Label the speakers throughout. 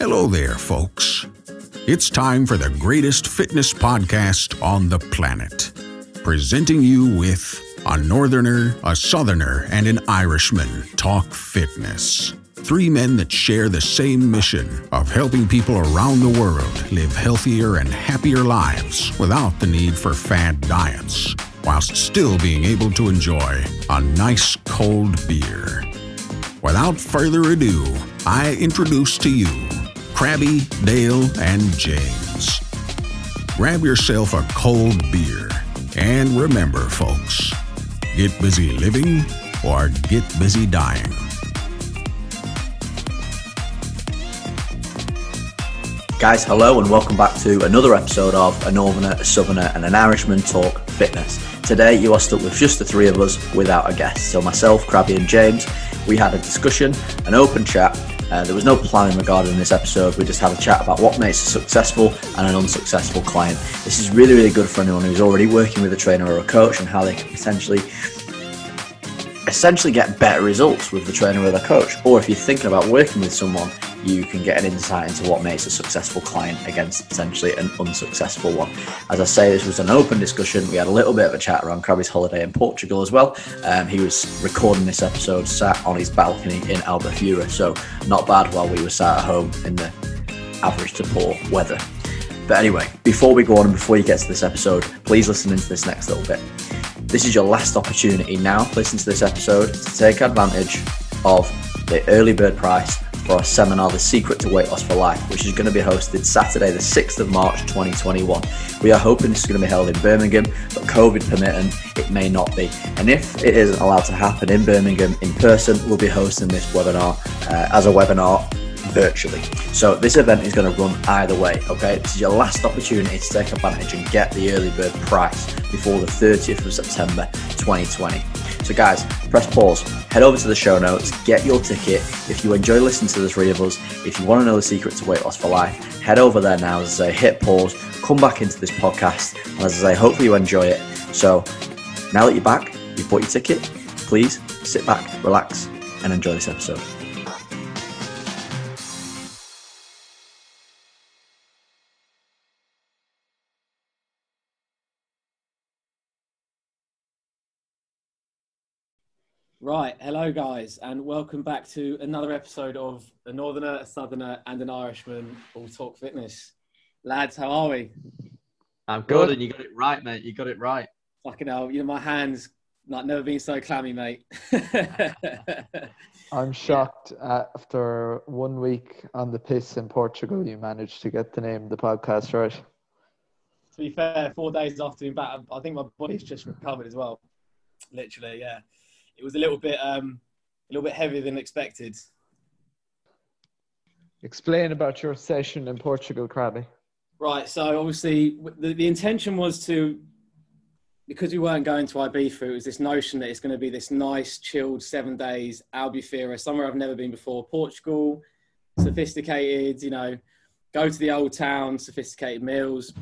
Speaker 1: Hello there, folks. It's time for the greatest fitness podcast on the planet. Presenting you with a Northerner, a Southerner, and an Irishman talk fitness. Three men that share the same mission of helping people around the world live healthier and happier lives without the need for fad diets, whilst still being able to enjoy a nice cold beer. Without further ado, I introduce to you Crabby, Dale, and James. Grab yourself a cold beer. And remember, folks, get busy living or get busy dying.
Speaker 2: Guys, hello and welcome back to another episode of A Northerner, a Southerner, and an Irishman Talk Fitness. Today, you are stuck with just the three of us without a guest. So, myself, Crabby, and James, we had a discussion, an open chat. Uh, there was no planning regarding this episode. We just had a chat about what makes a successful and an unsuccessful client. This is really, really good for anyone who's already working with a trainer or a coach and how they can potentially essentially get better results with the trainer or the coach. Or if you're thinking about working with someone, you can get an insight into what makes a successful client against potentially an unsuccessful one. As I say, this was an open discussion. We had a little bit of a chat around Crabby's holiday in Portugal as well. Um, he was recording this episode sat on his balcony in Albufeira, so not bad while we were sat at home in the average to poor weather. But anyway, before we go on and before you get to this episode, please listen into this next little bit. This is your last opportunity now, listen to this episode, to take advantage of the early bird price for our seminar, The Secret to Weight Loss for Life, which is going to be hosted Saturday, the 6th of March 2021. We are hoping this is going to be held in Birmingham, but COVID permitting, it may not be. And if it isn't allowed to happen in Birmingham in person, we'll be hosting this webinar uh, as a webinar virtually. So this event is going to run either way, okay? This is your last opportunity to take advantage and get the early bird price before the 30th of September 2020. So guys, press pause, head over to the show notes, get your ticket. If you enjoy listening to the three of us, if you want to know the secret to weight loss for life, head over there now, as I say, hit pause, come back into this podcast, and as I say, hopefully you enjoy it. So now that you're back, you've bought your ticket, please sit back, relax, and enjoy this episode.
Speaker 3: Right, hello guys, and welcome back to another episode of a Northerner, a Southerner, and an Irishman all talk fitness. Lads, how are we?
Speaker 4: I'm good, and you got it right, mate. You got it right.
Speaker 3: Fucking hell, you know my hands like never been so clammy, mate.
Speaker 5: I'm shocked uh, after one week on the piss in Portugal, you managed to get the name of the podcast right.
Speaker 3: To be fair, four days after being back, I think my body's just recovered as well. Literally, yeah. It was a little bit, um, a little bit heavier than expected.
Speaker 5: Explain about your session in Portugal, Crabby.
Speaker 3: Right. So obviously, the, the intention was to, because we weren't going to Ibiza, it was this notion that it's going to be this nice, chilled seven days Albufeira, somewhere I've never been before. Portugal, sophisticated, you know, go to the old town, sophisticated meals.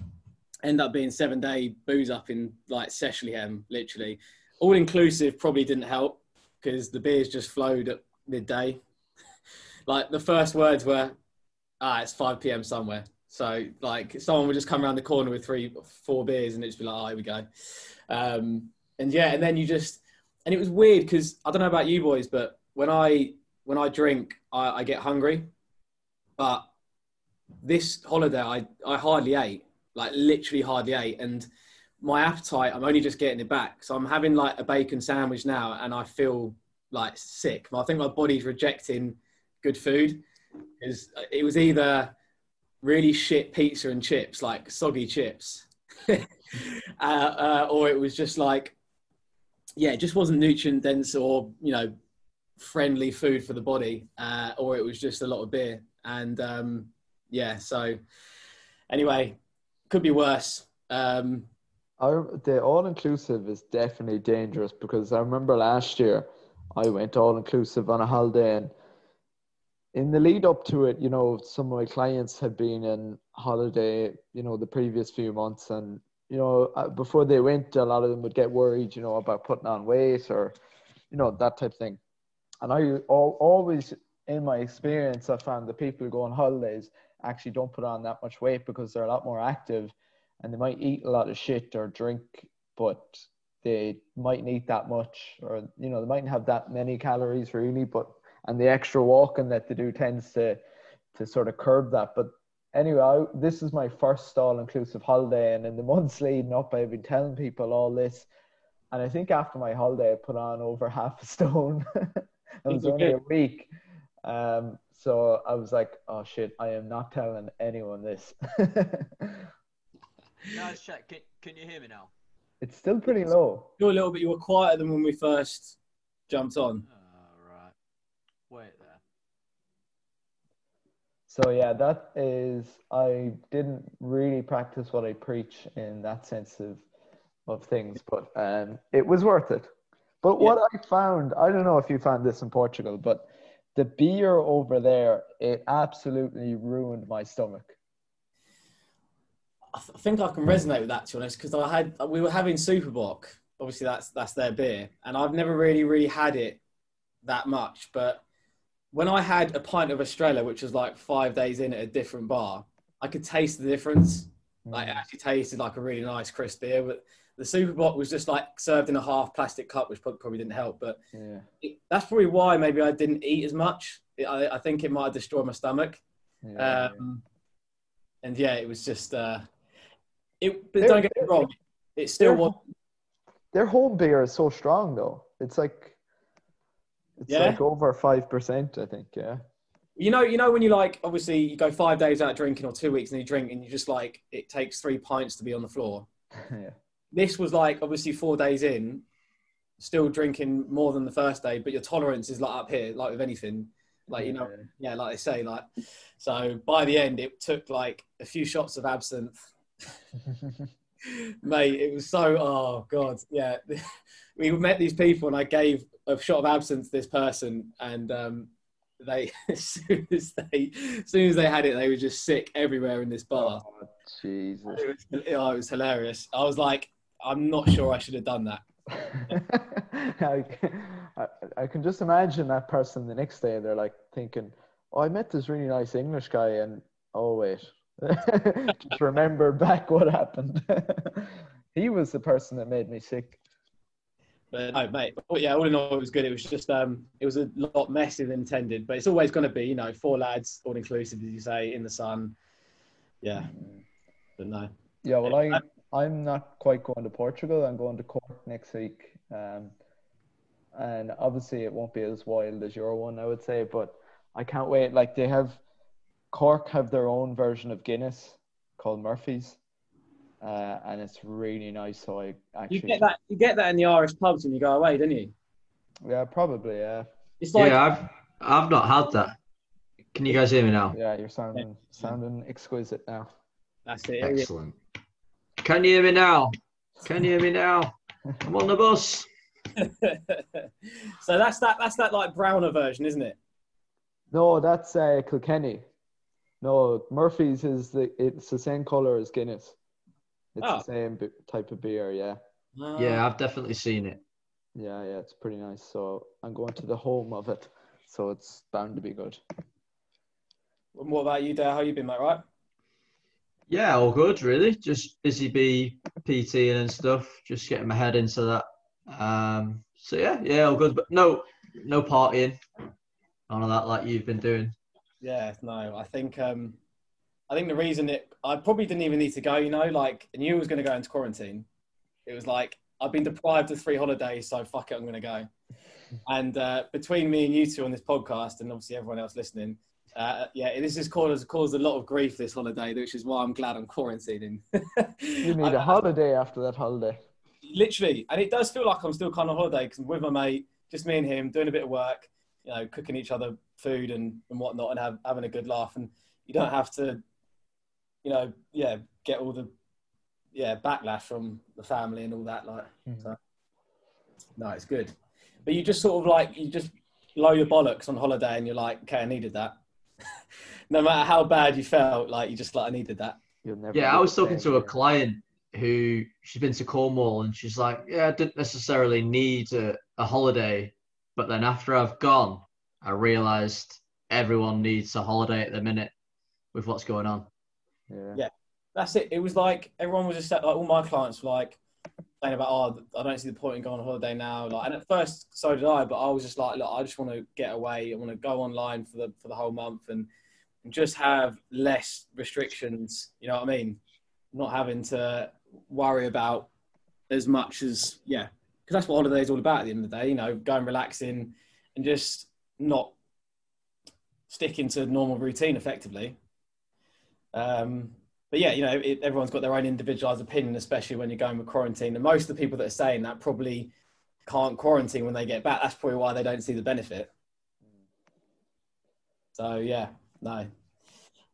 Speaker 3: End up being seven day booze up in like Sechlihem, literally. All inclusive probably didn't help because the beers just flowed at midday. like the first words were, ah, it's 5 p.m. somewhere. So like someone would just come around the corner with three, four beers, and it'd just be like, oh, here we go. Um, and yeah, and then you just, and it was weird because I don't know about you boys, but when I when I drink, I, I get hungry. But this holiday, I I hardly ate, like literally hardly ate, and my appetite, I'm only just getting it back. So I'm having like a bacon sandwich now, and I feel like sick. I think my body's rejecting good food because it was either really shit pizza and chips, like soggy chips, uh, uh, or it was just like, yeah, it just wasn't nutrient dense or you know friendly food for the body, uh, or it was just a lot of beer. And um, yeah, so anyway, could be worse. Um,
Speaker 5: I, the all inclusive is definitely dangerous because I remember last year I went all inclusive on a holiday and in the lead up to it, you know, some of my clients had been in holiday, you know, the previous few months and you know, uh, before they went, a lot of them would get worried, you know, about putting on weight or, you know, that type of thing. And I always in my experience, I found the people who go on holidays actually don't put on that much weight because they're a lot more active and they might eat a lot of shit or drink, but they mightn't eat that much or, you know, they mightn't have that many calories really, but, and the extra walking that they do tends to, to sort of curb that. But anyway, I, this is my first all inclusive holiday. And in the months leading up, I've been telling people all this. And I think after my holiday, I put on over half a stone. it was only a week. Um, so I was like, oh shit, I am not telling anyone this.
Speaker 4: Guys, check. Can, can you hear me now?
Speaker 5: it's still pretty low.
Speaker 3: You're a little bit. You were quieter than when we first jumped on.
Speaker 4: All right. Wait there.
Speaker 5: So yeah, that is I didn't really practice what I preach in that sense of of things, but um, it was worth it. But what I found, I don't know if you found this in Portugal, but the beer over there, it absolutely ruined my stomach.
Speaker 3: I, th- I think I can resonate with that to be honest, because I had we were having Super Bock. Obviously, that's that's their beer, and I've never really really had it that much. But when I had a pint of Estrella, which was like five days in at a different bar, I could taste the difference. Like it actually tasted like a really nice crisp beer, but the Super Bock was just like served in a half plastic cup, which probably didn't help. But
Speaker 5: Yeah.
Speaker 3: it, that's probably why maybe I didn't eat as much. It, I, I think it might have destroyed my stomach.
Speaker 5: yeah.
Speaker 3: Um, and yeah, it was just. Uh, it, but
Speaker 5: They're-
Speaker 3: don't get me wrong, it still was.
Speaker 5: Their home beer is so strong though. It's like it's
Speaker 3: Yeah?
Speaker 5: like over five percent, I think, yeah.
Speaker 3: You know, you know when you like obviously you go five days out drinking or two weeks and you drink and you just like it takes three pints to be on the floor.
Speaker 5: yeah.
Speaker 3: This was like obviously four days in, still drinking more than the first day, but your tolerance is like up here, like with anything. Like you know, yeah, like they say, like so. By the end, it took like a few shots of absinthe mate it was so oh god yeah. We met these people and i gave a shot of absinthe to this person and um they as soon as they as soon as they had it they were just sick everywhere in this bar.
Speaker 5: Oh, Jesus.
Speaker 3: it was, oh, it was hilarious. I was like i'm not sure i should have done that.
Speaker 5: I, I, I can just imagine that person the next day. They're like thinking, "Oh, I met this really nice English guy, and oh wait, just remember back what happened. he was the person that made me sick."
Speaker 3: but no mate but yeah all in all it was good it was just um it was a lot messier than intended but it's always going to be you know four lads all inclusive as you say in the sun yeah but no
Speaker 5: Yeah, well, I I'm not quite going to Portugal. I'm going to Cork next week, um, and obviously it won't be as wild as your one, I would say. But I can't wait. Like they have, Cork have their own version of Guinness called Murphy's, uh, and it's really nice. So I actually,
Speaker 3: You get that. You get that in the Irish pubs when you go away, don't you?
Speaker 5: yeah, probably, yeah,
Speaker 3: It's like
Speaker 4: yeah, I've I've not had that. Can you guys hear me now?
Speaker 5: yeah. You're sounding sounding exquisite now.
Speaker 3: that's it.
Speaker 4: Excellent. Can you hear me now? Can you hear me now? I'm on the bus.
Speaker 3: so that's that. That's that like browner version, isn't it?
Speaker 5: No, that's uh, Kilkenny. No, Murphy's is the it's the same color as Guinness. It's
Speaker 3: Oh.
Speaker 5: the same b- type of beer, yeah.
Speaker 4: Yeah, I've definitely seen it.
Speaker 5: Yeah, yeah, it's pretty nice. So I'm going to the home of it, so it's bound to be good.
Speaker 3: And what about you, Dale? How you been, mate? Right?
Speaker 4: Yeah, all good, really. Just busy bee PT and stuff. Just getting my head into that. Um, so yeah, yeah, all good. But no, no partying. None of that like you've been doing.
Speaker 3: Yeah. No, I think um, I think the reason it I probably didn't even need to go. You know, like I knew I was going to go into quarantine. It was like I've been deprived of three holidays, so fuck it, I'm going to go. And uh, between me and you two on this podcast, and obviously everyone else listening, uh, yeah, this has caused caused a lot of grief this holiday, which is why I'm glad I'm quarantining.
Speaker 5: You need a holiday after that holiday.
Speaker 3: literally, and it does feel like I'm still kind of holiday because I'm with my mate, just me and him, doing a bit of work, you know, cooking each other food and, and whatnot, and have, having a good laugh. And you don't have to, you know, yeah, get all the yeah backlash from the family and all that. Like,
Speaker 5: Mhm.
Speaker 3: so, no, it's good. But you just sort of like you just blow your bollocks on holiday, and you're like, okay, I needed that. no matter how bad you felt, like you just like I needed that.
Speaker 5: You'll never.
Speaker 4: Yeah, I was talking
Speaker 5: same
Speaker 4: to a client who she's been to Cornwall and she's like, yeah, I didn't necessarily need a, a holiday, but then after I've gone, I realised everyone needs a holiday at the minute with what's going on.
Speaker 5: Yeah.
Speaker 3: Yeah. That's it. It was like everyone was just like all my clients were like saying about oh I don't see the point in going on holiday now. Like and at first so did I, but I was just like look I just want to get away. I want to go online for the for the whole month and, and just have less restrictions. You know what I mean? Not having to worry about as much as yeah because that's what holiday is all about at the end of the day. You know, going relaxing and just not sticking to normal routine effectively. Um, but yeah, you know, it, everyone's got their own individualized opinion, especially when you're going with quarantine. And most of the people that are saying that probably can't quarantine when they get back. That's probably why they don't see the benefit. So yeah, no,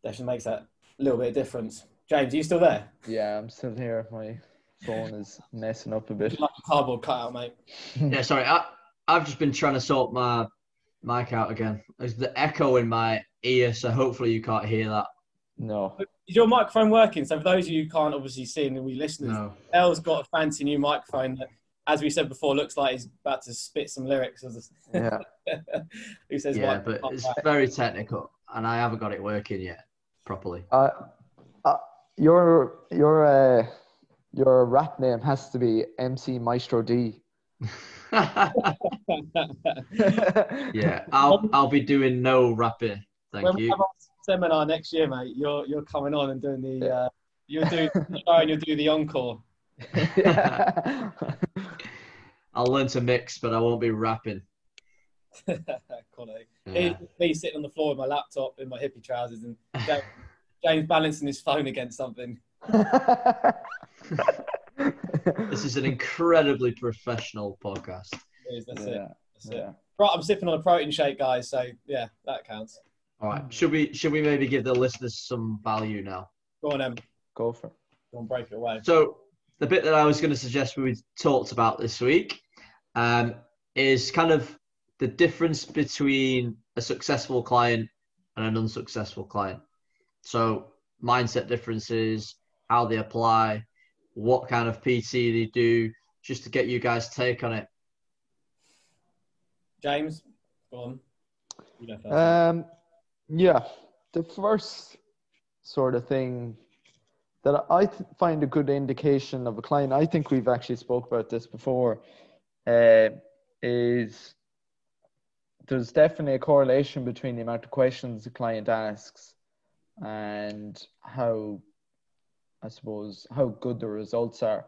Speaker 3: definitely makes that a little bit of difference. James, are you still there?
Speaker 5: Yeah, I'm still here. My phone is messing up a bit.
Speaker 3: Like a cardboard cutout, mate.
Speaker 4: yeah, sorry. I, I've just been trying to sort my mic out again. There's the echo in my ear, so hopefully you can't hear that.
Speaker 5: No.
Speaker 3: Is your microphone working? So for those of you who can't obviously see and we listeners,
Speaker 4: No.
Speaker 3: Dale's got a fancy new microphone that, as we said before, looks like he's about to spit some lyrics. As
Speaker 5: Yeah.
Speaker 3: who says
Speaker 4: Yeah,
Speaker 3: what?
Speaker 4: but it's very technical, and I haven't got it working yet properly.
Speaker 5: Uh, uh, your your uh, your rap name has to be MC Maestro D.
Speaker 4: yeah, I'll I'll be doing no rapping. Thank
Speaker 3: when we
Speaker 4: you.
Speaker 3: have our seminar next year, mate, you're you're coming on and doing the uh, you'll do the show and you'll do the encore.
Speaker 4: I'll learn to mix, but I won't be rapping.
Speaker 3: Quality.
Speaker 4: Yeah.
Speaker 3: Me sitting on the floor with my laptop in my hippie trousers and James, James balancing his phone against something.
Speaker 4: This is an incredibly professional podcast.
Speaker 3: It is, That's it.
Speaker 5: yeah.
Speaker 3: It. Right, I'm sipping on a protein shake, guys. So yeah, that counts.
Speaker 4: All right, should we should we maybe give the listeners some value now?
Speaker 3: Go on, Em.
Speaker 5: Go for it.
Speaker 3: Go on, break it away.
Speaker 4: So the bit that I was going to suggest we talked about this week um, is kind of the difference between a successful client and an unsuccessful client. So mindset differences, how they apply, what kind of PT they do, just to get you guys' take on it.
Speaker 3: James, go on. You go first.
Speaker 5: Um, yeah, the first sort of thing that I th- find a good indication of a client, I think we've actually spoke about this before, uh, is there's definitely a correlation between the amount of questions the client asks and how, I suppose, how good the results are.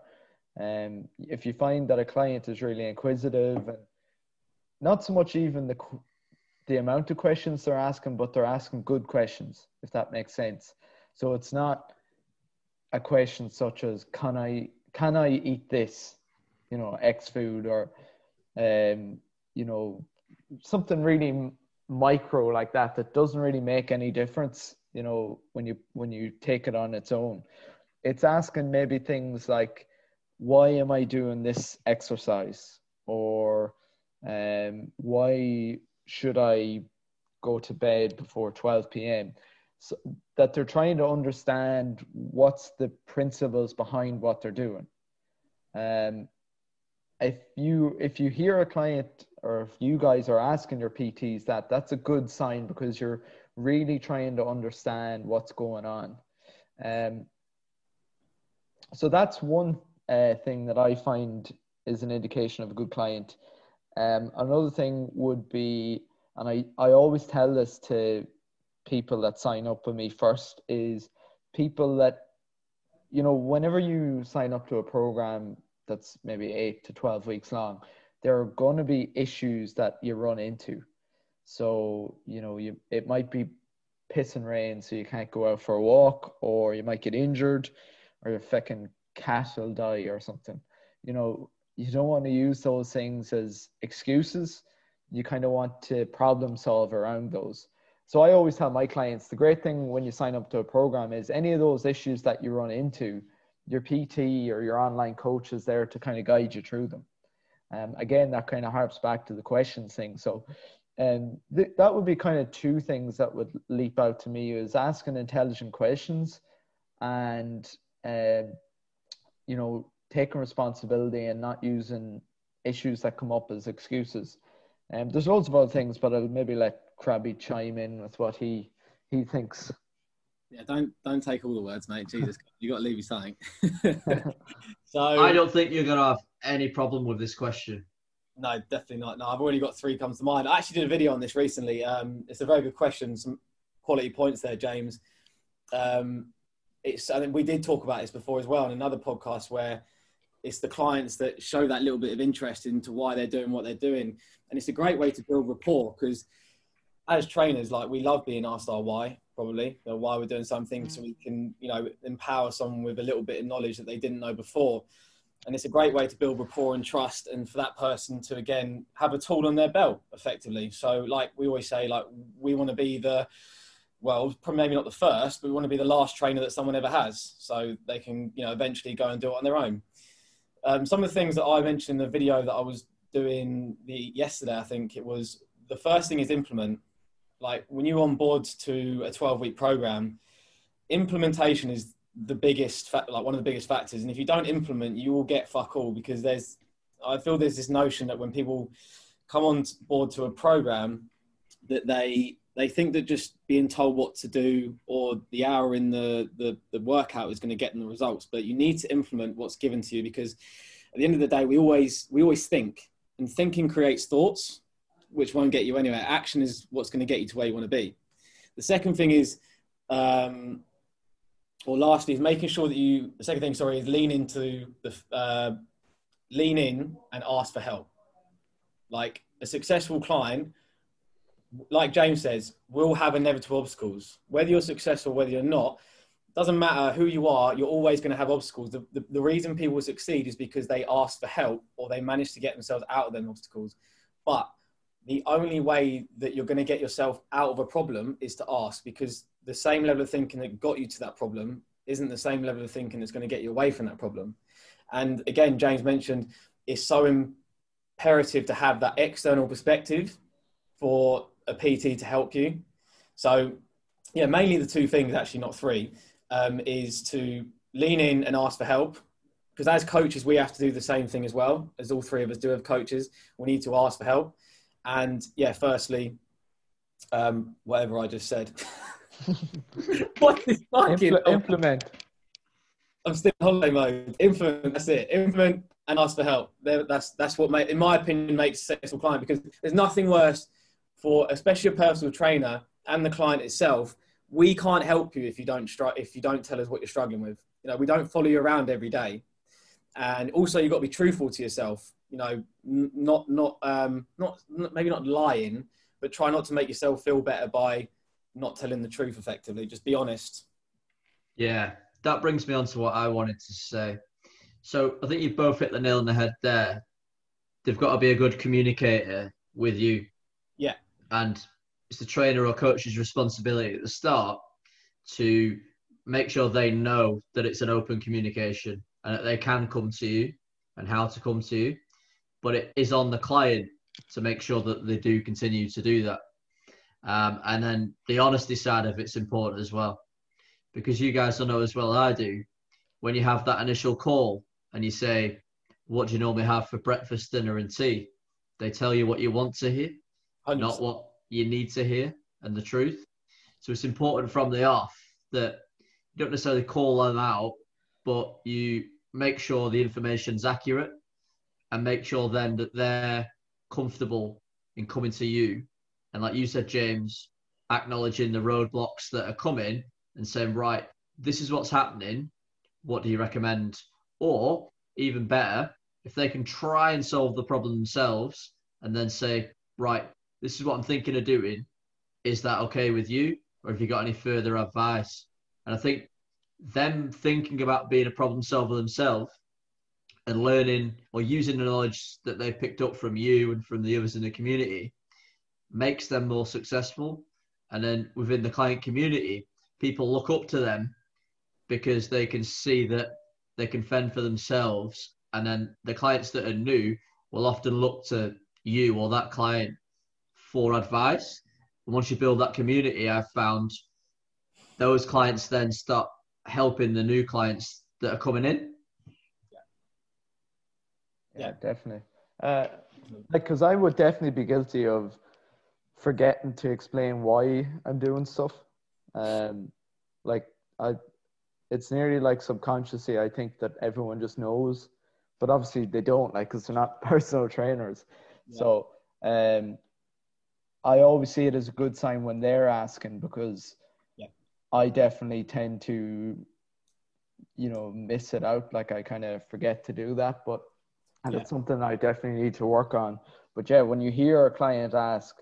Speaker 5: Um, if you find that a client is really inquisitive and not so much even the the amount of questions they're asking, but they're asking good questions, if that makes sense. So it's not a question such as can I can I eat this, you know, X food or um, you know, something really micro like that that doesn't really make any difference, you know, when you when you take it on its own. It's asking maybe things like why am I doing this exercise or um, why should I go to bed before 12 p.m. So that they're trying to understand what's the principles behind what they're doing. Um, if you if you hear a client or if you guys are asking your PTs that, that's a good sign because you're really trying to understand what's going on. Um, so that's one uh, thing that I find is an indication of a good client. Um, another thing would be, and I, I always tell this to people that sign up with me first, is people that, you know, whenever you sign up to a program that's maybe eight to 12 weeks long, there are going to be issues that you run into. So, you know, you, it might be piss and rain, so you can't go out for a walk, or you might get injured, or your fucking cat will die or something. You know, you don't want to use those things as excuses. You kind of want to problem solve around those. So I always tell my clients the great thing when you sign up to a program is any of those issues that you run into, your PT or your online coach is there to kind of guide you through them. Um, again, that kind of harps back to the questions thing. So um, th- that would be kind of two things that would leap out to me is asking intelligent questions and, um, you know, taking responsibility and not using issues that come up as excuses. Um, there's loads of other things, but I'll maybe let Crabby chime in with what he he thinks.
Speaker 3: Yeah, don't don't take all the words, mate. Jesus, you got to leave you something. so
Speaker 4: I don't think you're gonna have any problem with this question.
Speaker 3: No, definitely not. No, I've already got three comes to mind. I actually did a video on this recently. Um, it's a very good question. Some quality points there, James. Um, it's I think we did talk about this before as well in another podcast where it's the clients that show that little bit of interest into why they're doing what they're doing, and it's a great way to build rapport because as trainers, like we love being asked our why, probably why we're doing something, so we can you know empower someone with a little bit of knowledge that they didn't know before. And it's a great way to build rapport and trust and for that person to again have a tool on their belt effectively. So like we always say like we want to be the well maybe not the first but we want to be the last trainer that someone ever has so they can you know eventually go and do it on their own. Um, some of the things that i mentioned in the video that i was doing the yesterday i think it was the first thing is implement. Like when you on board to a 12 week program implementation is the biggest fa- like one of the biggest factors and if you don't implement you will get fuck all because there's i feel there's this notion that when people come on board to a program that they they think that just being told what to do or the hour in the the, the workout is going to get them the results but you need to implement what's given to you because at the end of the day we always we always think and thinking creates thoughts which won't get you anywhere. Action is what's going to get you to where you want to be. The second thing is um, or lastly is making sure that you the second thing sorry is lean into the uh, lean in and ask for help. Like a successful client like james says we'll have inevitable obstacles. Whether you're successful whether you're not doesn't matter who you are you're always going to have obstacles. The, the, the reason people succeed is because they ask for help or they manage to get themselves out of them obstacles. But the only way that you're going to get yourself out of a problem is to ask because the same level of thinking that got you to that problem isn't the same level of thinking that's going to get you away from that problem. And again, James mentioned it's so imperative to have that external perspective for a PT to help you. So, yeah, mainly the two things, actually not three, um, is to lean in and ask for help. Because as coaches, we have to do the same thing as well, as all three of us do as coaches. We need to ask for help. And yeah, firstly, um, whatever I just said. what is fucking
Speaker 5: Impl- implement.
Speaker 3: I'm still in holiday mode. Implement. That's it. Implement and ask for help. That's that's what, in my opinion, makes a successful client because there's nothing worse for, especially a personal trainer and the client itself. We can't help you if you don't if you don't tell us what you're struggling with. You know, we don't follow you around every day, and also you've got to be truthful to yourself. You know, n- not not um, not maybe not lying, but try not to make yourself feel better by not telling the truth effectively. Just be honest.
Speaker 4: Yeah, that brings me on to what I wanted to say. So I think you've both hit the nail on the head there. They've got to be a good communicator with you.
Speaker 3: Yeah.
Speaker 4: And it's the trainer or coach's responsibility at the start to make sure they know that it's an open communication and that they can come to you and how to come to you. But it is on the client to make sure that they do continue to do that. Um, and then the honesty side of it's important as well, because you guys don't know as well I do. When you have that initial call and you say, "What do you normally have for breakfast, dinner, and tea?" They tell you what you want to hear,
Speaker 3: 100%.
Speaker 4: not what you need to hear, and the truth. So it's important from the off that you don't necessarily call them out, but you make sure the information's accurate and make sure then that they're comfortable in coming to you and like you said, James, acknowledging the roadblocks that are coming and saying, right, this is what's happening. What do you recommend? Or even better, if they can try and solve the problem themselves and then say, right, this is what I'm thinking of doing. Is that okay with you? Or have you got any further advice? And I think them thinking about being a problem solver themselves and learning or using the knowledge that they've picked up from you and from the others in the community makes them more successful. And then within the client community, people look up to them because they can see that they can fend for themselves. And then the clients that are new will often look to you or that client for advice. And once you build that community, I've found those clients then start helping the new clients that are coming in.
Speaker 5: Yeah, yeah definitely. Uh, like, because I would definitely be guilty of forgetting to explain why I'm doing stuff. Um, like I, it's nearly like subconsciously. I think that everyone just knows, but obviously they don't. Like, cause they're not personal trainers. Yeah. So, um, I always see it as a good sign when they're asking because yeah. I definitely tend to, you know, miss it out. Like I kind of forget to do that, but and yeah. it's something I definitely need to work on. But yeah, when you hear a client ask,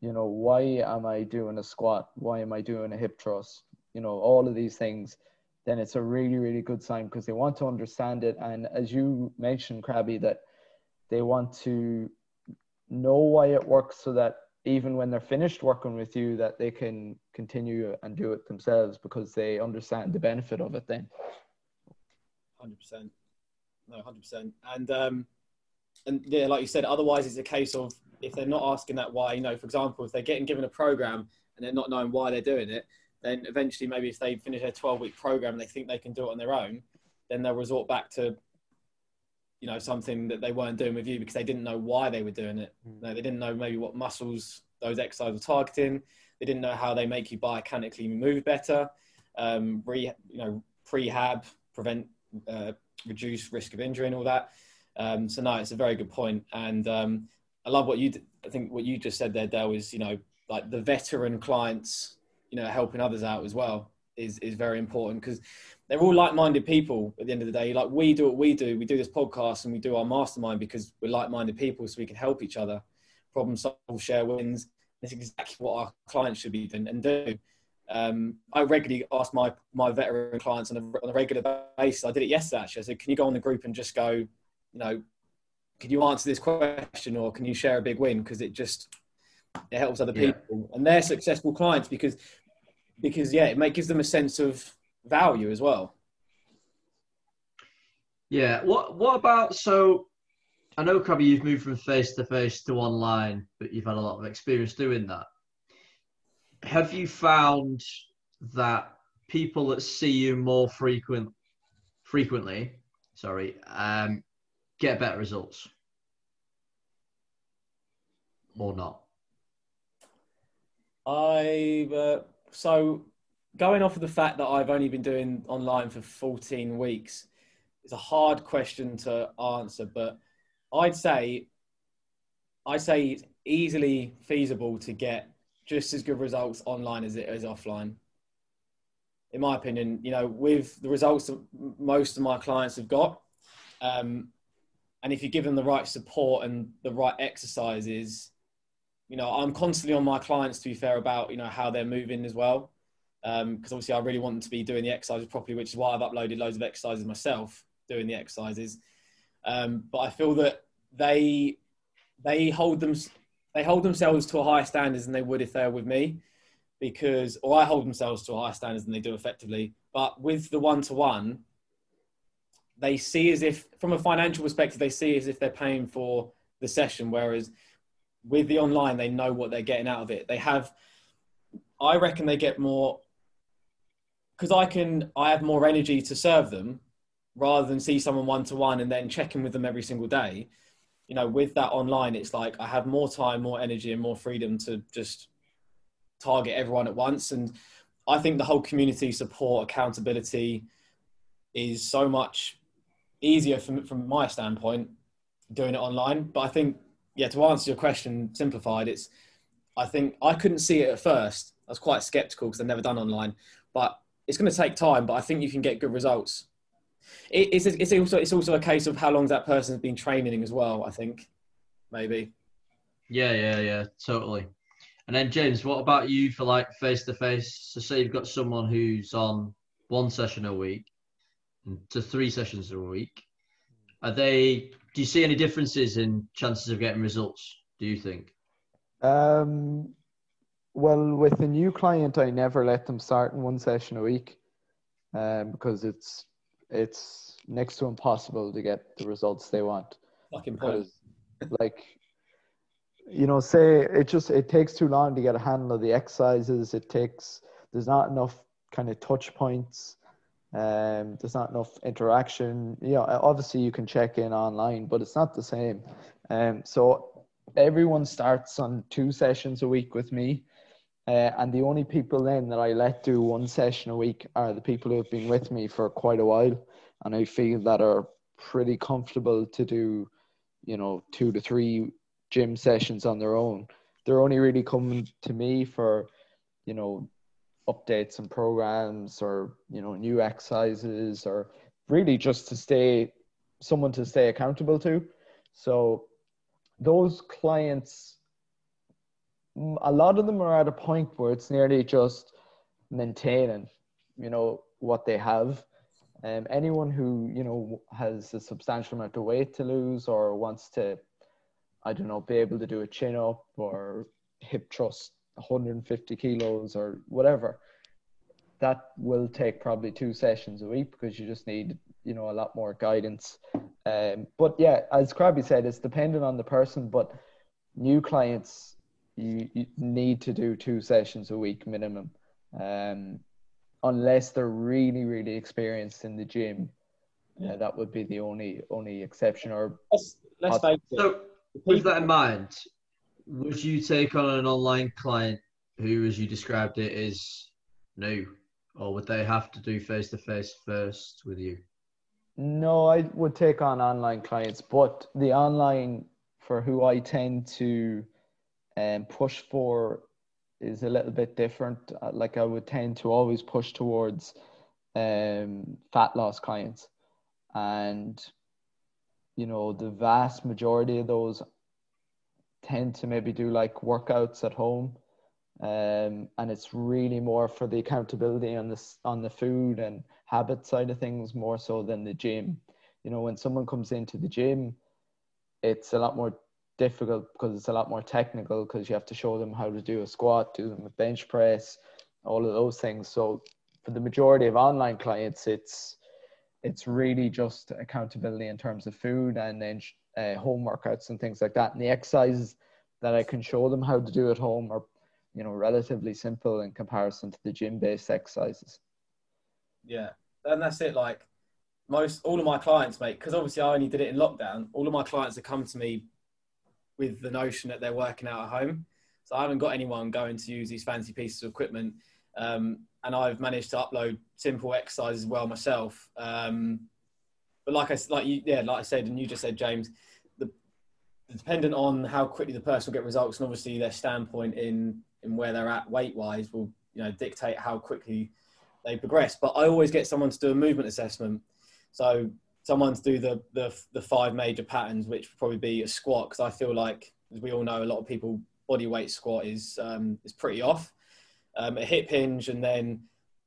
Speaker 5: you know, why am I doing a squat? Why am I doing a hip thrust? You know, all of these things, then it's a really, really good sign because they want to understand it. And as you mentioned, Crabby, that they want to know why it works so that even when they're finished working with you, that they can continue and do it themselves because they understand the benefit of it then.
Speaker 3: 100%. No, 100%. And, um, and yeah, like you said, otherwise it's a case of if they're not asking that why, you know, for example, if they're getting given a program and they're not knowing why they're doing it, then eventually maybe if they finish their 12 week program and they think they can do it on their own, then they'll resort back to, you know, something that they weren't doing with you because they didn't know why they were doing it. Mm. No, they didn't know maybe what muscles those exercises were targeting. They didn't know how they make you biomechanically move better, um, re, you know, prehab, prevent, uh, reduce risk of injury and all that. Um, so no, it's a very good. And um, I love what you. I think what you just said there, Dale, is you know like the veteran clients, you know, helping others out as well is is very important because they're all like-minded people at the end of the day. Like we do what we do. We do this podcast and we do our mastermind because we're like-minded people, so we can help each other, problem solve, share wins. That's exactly what our clients should be doing and do. Um, I regularly ask my my veteran clients on a, on a regular basis. I did it yesterday. Actually, I said, "Can you go on the group and just go, you know, can you answer this question or can you share a big win because it just it helps other people yeah. and they're successful clients because because yeah it makes gives them a sense of value as well.
Speaker 4: Yeah what what about so i know Crabby, you've moved from face to face to online but you've had a lot of experience doing that. Have you found that people that see you more frequent frequently sorry um get better results? Or not?
Speaker 3: I uh, so going off of the fact that I've only been doing online for 14 weeks, it's a hard question to answer, but I'd say I say it's easily feasible to get just as good results online as it is offline. In my opinion, you know, with the results that most of my clients have got, um, and if you give them the right support and the right exercises, you know, I'm constantly on my clients to be fair about you know how they're moving as well, because um, obviously I really want them to be doing the exercises properly, which is why I've uploaded loads of exercises myself doing the exercises. Um, but I feel that they they hold them they hold themselves to a higher standards than they would if they were with me, because or I hold themselves to a higher standards than they do effectively. But with the one to one, they see as if, from a financial perspective, they see as if they're paying for the session. Whereas with the online, they know what they're getting out of it. They have, I reckon, they get more because I can, I have more energy to serve them rather than see someone one to one and then check in with them every single day. You know, with that online, it's like I have more time, more energy, and more freedom to just target everyone at once. And I think the whole community support, accountability is so much easier from from my standpoint doing it online. But I think yeah, to answer your question, simplified, it's I think I couldn't see it at first. I was quite skeptical because I've never done online, but it's going to take time. But I think you can get good results. It, it's, it's also it's also a case of how long that person's been training as well. I think maybe.
Speaker 4: Yeah, yeah, yeah, totally. And then James, what about you for like face to face? So say you've got someone who's on one session a week to three sessions a week. Are they? Do you see any differences in chances of getting results? Do you think?
Speaker 5: Um, well, with a new client, I never let them start in one session a week, um, because it's it's next to impossible to get the results they want.
Speaker 3: Fucking because,
Speaker 5: like, you know, say it just it takes too long to get a handle of the exercises. It takes there's not enough kind of touch points um, there's not enough interaction. You know, obviously you can check in online, but it's not the same. Um, so everyone starts on two sessions a week with me. Uh, and the only people then that I let do one session a week are the people who have been with me for quite a while. And I feel that are pretty comfortable to do, you know, two to three gym sessions on their own. They're only really coming to me for, you know, updates and programs or, you know, new exercises or really just to stay someone to stay accountable to. So those clients, a lot of them are at a point where it's nearly just maintaining, you know, what they have. Um, anyone who you know has a substantial amount of weight to lose or wants to, I don't know, be able to do a chin up or hip thrust 150 kilos or whatever, that will take probably two sessions a week because you just need you know a lot more guidance um, but yeah as Crabby said it's dependent on the person but new clients you, you need to do two sessions a week minimum um, unless they're really really experienced in the gym yeah. Uh, that would be the only only exception or
Speaker 3: let's, let's face
Speaker 4: it. so with that in mind would you take on an online client who as you described it is new or would they have to do face to face first with you
Speaker 5: no, I would take on online clients, but the online for who I tend to um, push for is a little bit different. Uh, like I would tend to always push towards um, fat loss clients, and you know the vast majority of those tend to maybe do like workouts at home um, and it's really more for the accountability on this on the food and habit side of things more so than the gym. You know, when someone comes into the gym, it's a lot more difficult because it's a lot more technical because you have to show them how to do a squat, do them a bench press, all of those things. So for the majority of online clients, it's it's really just accountability in terms of food and then uh, home workouts and things like that. And the exercises that I can show them how to do at home are you know relatively simple in comparison to the gym based exercises
Speaker 3: yeah and that's it like most all of my clients mate because obviously i only did it in lockdown all of my clients have come to me with the notion that they're working out at home so i haven't got anyone going to use these fancy pieces of equipment um, and i've managed to upload simple exercises well myself um, but like i like you yeah like i said and you just said james the dependent on how quickly the person will get results and obviously their standpoint in in where they're at weight wise will you know dictate how quickly they progress. But I always get someone to do a movement assessment. So someone to do the the, the five major patterns, which would probably be a squat, because I feel like as we all know, a lot of people body weight squat is um, is pretty off. Um, a hip hinge, and then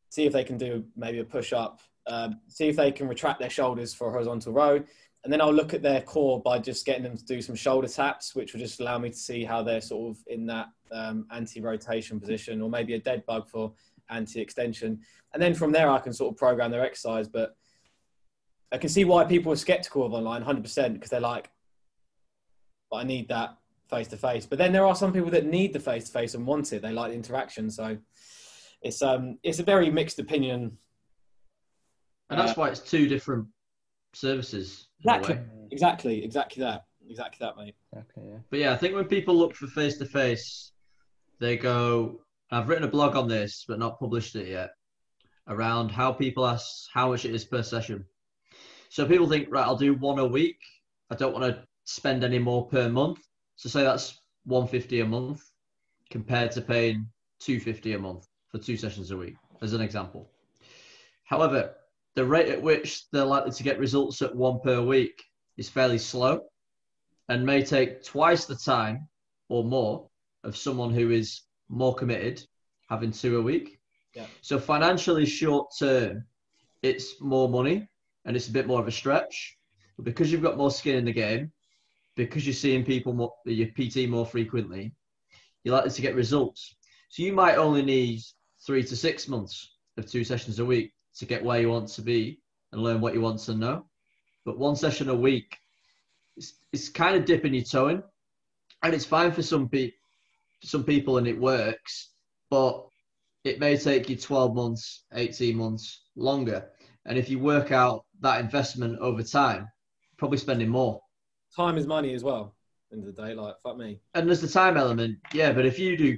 Speaker 3: see if they can do maybe a push up. Um, see if they can retract their shoulders for a horizontal row, and then I'll look at their core by just getting them to do some shoulder taps, which will just allow me to see how they're sort of in that um, anti-rotation position, or maybe a dead bug for anti-extension. And then from there, I can sort of program their exercise. But I can see why people are skeptical of online, 100%, because they're like, "But I need that face to face." But then there are some people that need the face to face and want it. They like the interaction. So it's um it's a very mixed opinion.
Speaker 4: And that's uh, why it's two different services.
Speaker 3: Exactly. Exactly. Exactly that. Exactly that, mate.
Speaker 5: Okay. Yeah.
Speaker 4: But yeah, I think when people look for face to face, they go. I've written a blog on this, but not published it yet. Around how people ask how much it is per session. So people think, right, I'll do one a week. I don't want to spend any more per month. So say that's 150 a month compared to paying 250 a month for two sessions a week, as an example. However, the rate at which they're likely to get results at one per week is fairly slow and may take twice the time or more of someone who is more committed having two a week.
Speaker 3: Yeah.
Speaker 4: So financially short term, it's more money and it's a bit more of a stretch. But because you've got more skin in the game, because you're seeing people more, your PT more frequently, you're likely to get results. So you might only need three to six months of two sessions a week to get where you want to be and learn what you want to know. But one session a week, it's, it's kind of dipping your toe in, and it's fine for some people, some people, and it works. But it may take you 12 months, 18 months longer. And if you work out that investment over time, probably spending more.
Speaker 3: Time is money as well. End of the day, like fuck me.
Speaker 4: And there's the time element, yeah. But if you do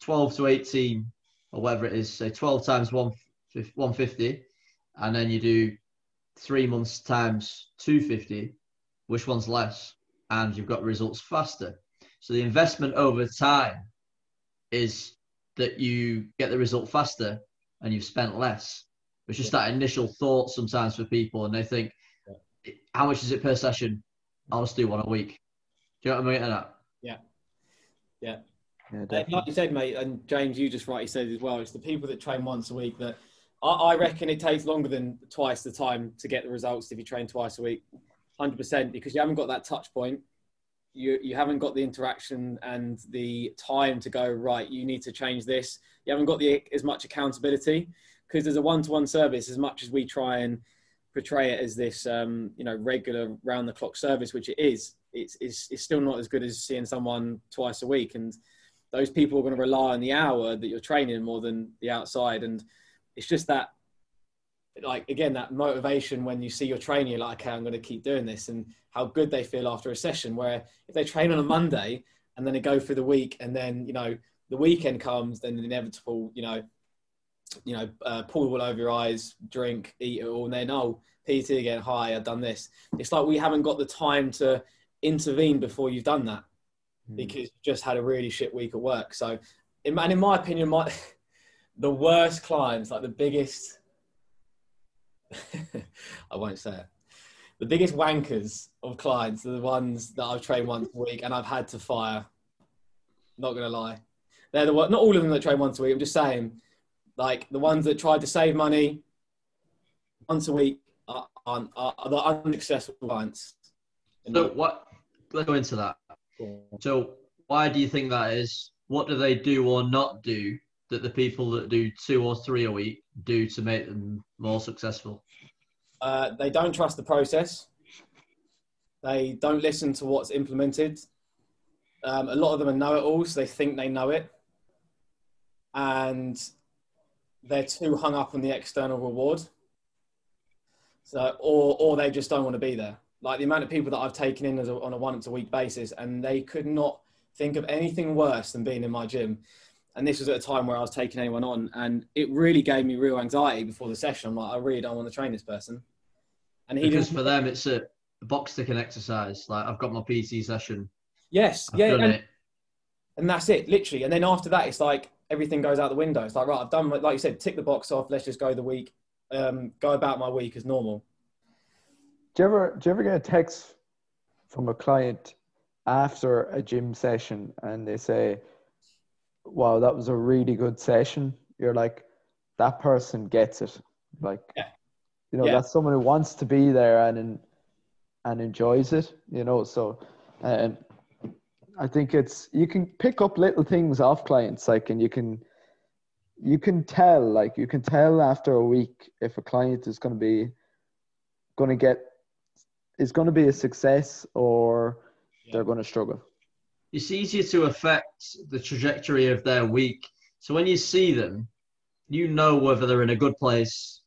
Speaker 4: 12 to 18 or whatever it is, say 12 times 150, and then you do three months times 250, which one's less? And you've got results faster. So the investment over time is that you get the result faster and you've spent less. It's just that initial thought sometimes for people, and they think, how much is it per session? I'll just do one a week. Do you know what I mean?
Speaker 3: Yeah. Yeah.
Speaker 5: Yeah,
Speaker 3: like you said, mate, and James, you just rightly said as well. It's the people that train once a week that I, I reckon it takes longer than twice the time to get the results if you train twice a week, hundred percent, because you haven't got that touch point. You you haven't got the interaction and the time to go right. You need to change this. You haven't got the as much accountability because there's a one-to-one service. As much as we try and portray it as this, um, you know, regular round-the-clock service, which it is, it's, it's, it's still not as good as seeing someone twice a week. And those people are going to rely on the hour that you're training more than the outside. And it's just that, like, again, that motivation when you see your you're like, okay, I'm going to keep doing this and how good they feel after a session. Where if they train on a Monday and then they go through the week and then, you know, the weekend comes, then the inevitable, you know, you know, uh, pull all over your eyes, drink, eat it all, and then, oh, PT again, hi, I've done this. It's like we haven't got the time to intervene before you've done that mm. because you just had a really shit week at work. So, in, and in my opinion, my the worst clients, like the biggest, I won't say it, the biggest wankers of clients are the ones that I've trained once a week and I've had to fire. Not gonna lie, they're the one, not all of them that train once a week. I'm just saying, like the ones that tried to save money once a week are, are, are the unsuccessful clients.
Speaker 4: So what let's go into that. So why do you think that is? What do they do or not do that the people that do two or three a week do to make them more successful?
Speaker 3: Uh, they don't trust the process. They don't listen to what's implemented. Um, a lot of them are know-it-alls. They think they know it, and they're too hung up on the external reward. So, or or they just don't want to be there like the amount of people that I've taken in a, on a once a week basis, and they could not think of anything worse than being in my gym. And this was at a time where I was taking anyone on, and it really gave me real anxiety before the session. I'm like, I really don't want to train this person.
Speaker 4: And he because for them, it's a box ticking exercise. Like I've got my PT session.
Speaker 3: Yes, I've yeah, and, and that's it, literally. And then after that, it's like everything goes out the window. It's like right, I've done like you said, tick the box off. Let's just go the week, um, go about my week as normal
Speaker 5: do you ever do you ever get a text from a client after a gym session and they say, "Wow, that was a really good session." You're like, that person gets it. Like, yeah. you know, yeah. that's someone who wants to be there and and enjoys it. You know, so and I think it's you can pick up little things off clients, like, and you can you can tell, like, you can tell after a week if a client is going to be going to get is going to be a success or yeah. they're going to struggle.
Speaker 4: It's easier to affect the trajectory of their week. So when you see them, you know whether they're in a good place,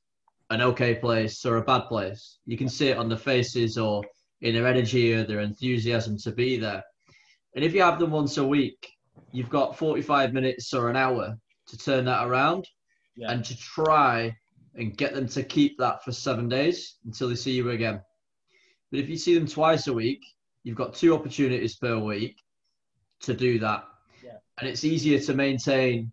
Speaker 4: an okay place, or a bad place. You can see it on their faces or in their energy or their enthusiasm to be there. And if you have them once a week, you've got 45 minutes or an hour to turn that around yeah. and to try and get them to keep that for seven days until they see you again. But if you see them twice a week, you've got two opportunities per week to do that. Yeah. And it's easier to maintain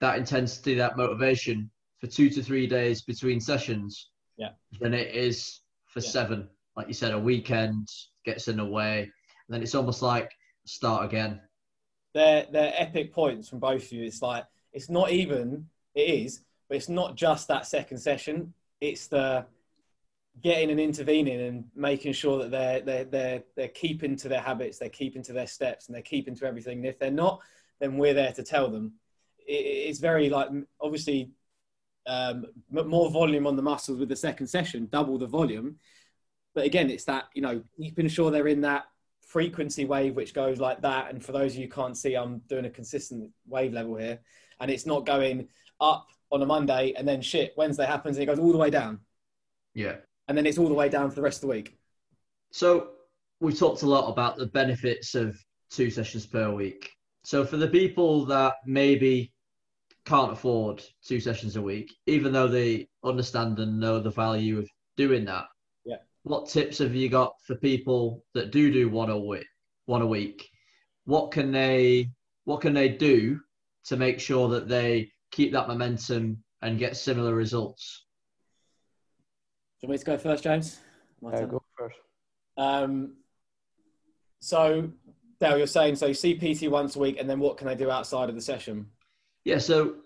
Speaker 4: that intensity, that motivation for two to three days between sessions
Speaker 3: yeah.
Speaker 4: than it is for yeah. seven. Like you said, a weekend gets in the way. And then it's almost like start again.
Speaker 3: They're, they're epic points from both of you. It's like, it's not even, it is, but it's not just that second session. It's the, getting and intervening and making sure that they're they're they're they're keeping to their habits, they're keeping to their steps, and they're keeping to everything. And if they're not, then we're there to tell them. it's very like obviously um, more volume on the muscles with the second session, double the volume. But again, it's that you know keeping sure they're in that frequency wave which goes like that. And for those of you can't see, I'm doing a consistent wave level here, and it's not going up on a Monday and then shit Wednesday happens and it goes all the way down.
Speaker 4: Yeah
Speaker 3: and then it's all the way down for the rest of the week.
Speaker 4: So we've talked a lot about the benefits of two sessions per week. So for the people that maybe can't afford two sessions a week, even though they understand and know the value of doing that. What tips have you got for people that do do one a week? One a week. What can they What can they do to make sure that they keep that momentum and get similar results?
Speaker 3: Do you want me to go first, James? My
Speaker 5: Yeah, go first.
Speaker 3: Um, so, Dale, you're saying so you see PT once a week, and then what can they do outside of the session?
Speaker 4: Yeah, so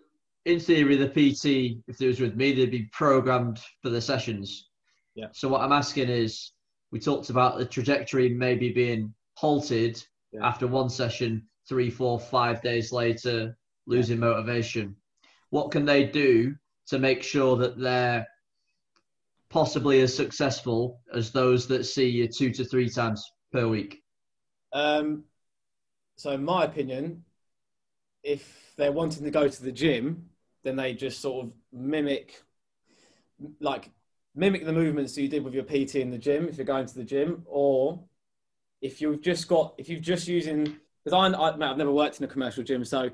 Speaker 4: in theory, the PT, if it was with me, they'd be programmed for the sessions.
Speaker 3: Yeah.
Speaker 4: So what I'm asking is, we talked about the trajectory maybe being halted
Speaker 3: Yeah.
Speaker 4: after one session, three, four, five days later, losing motivation. What can they do to make sure that they're possibly as successful as those that see you two to three times per week?
Speaker 3: Um, so, in my opinion, if they're wanting to go to the gym, then they just sort of mimic, like, mimic the movements you did with your PT in the gym if you're going to the gym, or if you've just got, if you've just using, because I, I I've never worked in a commercial gym, so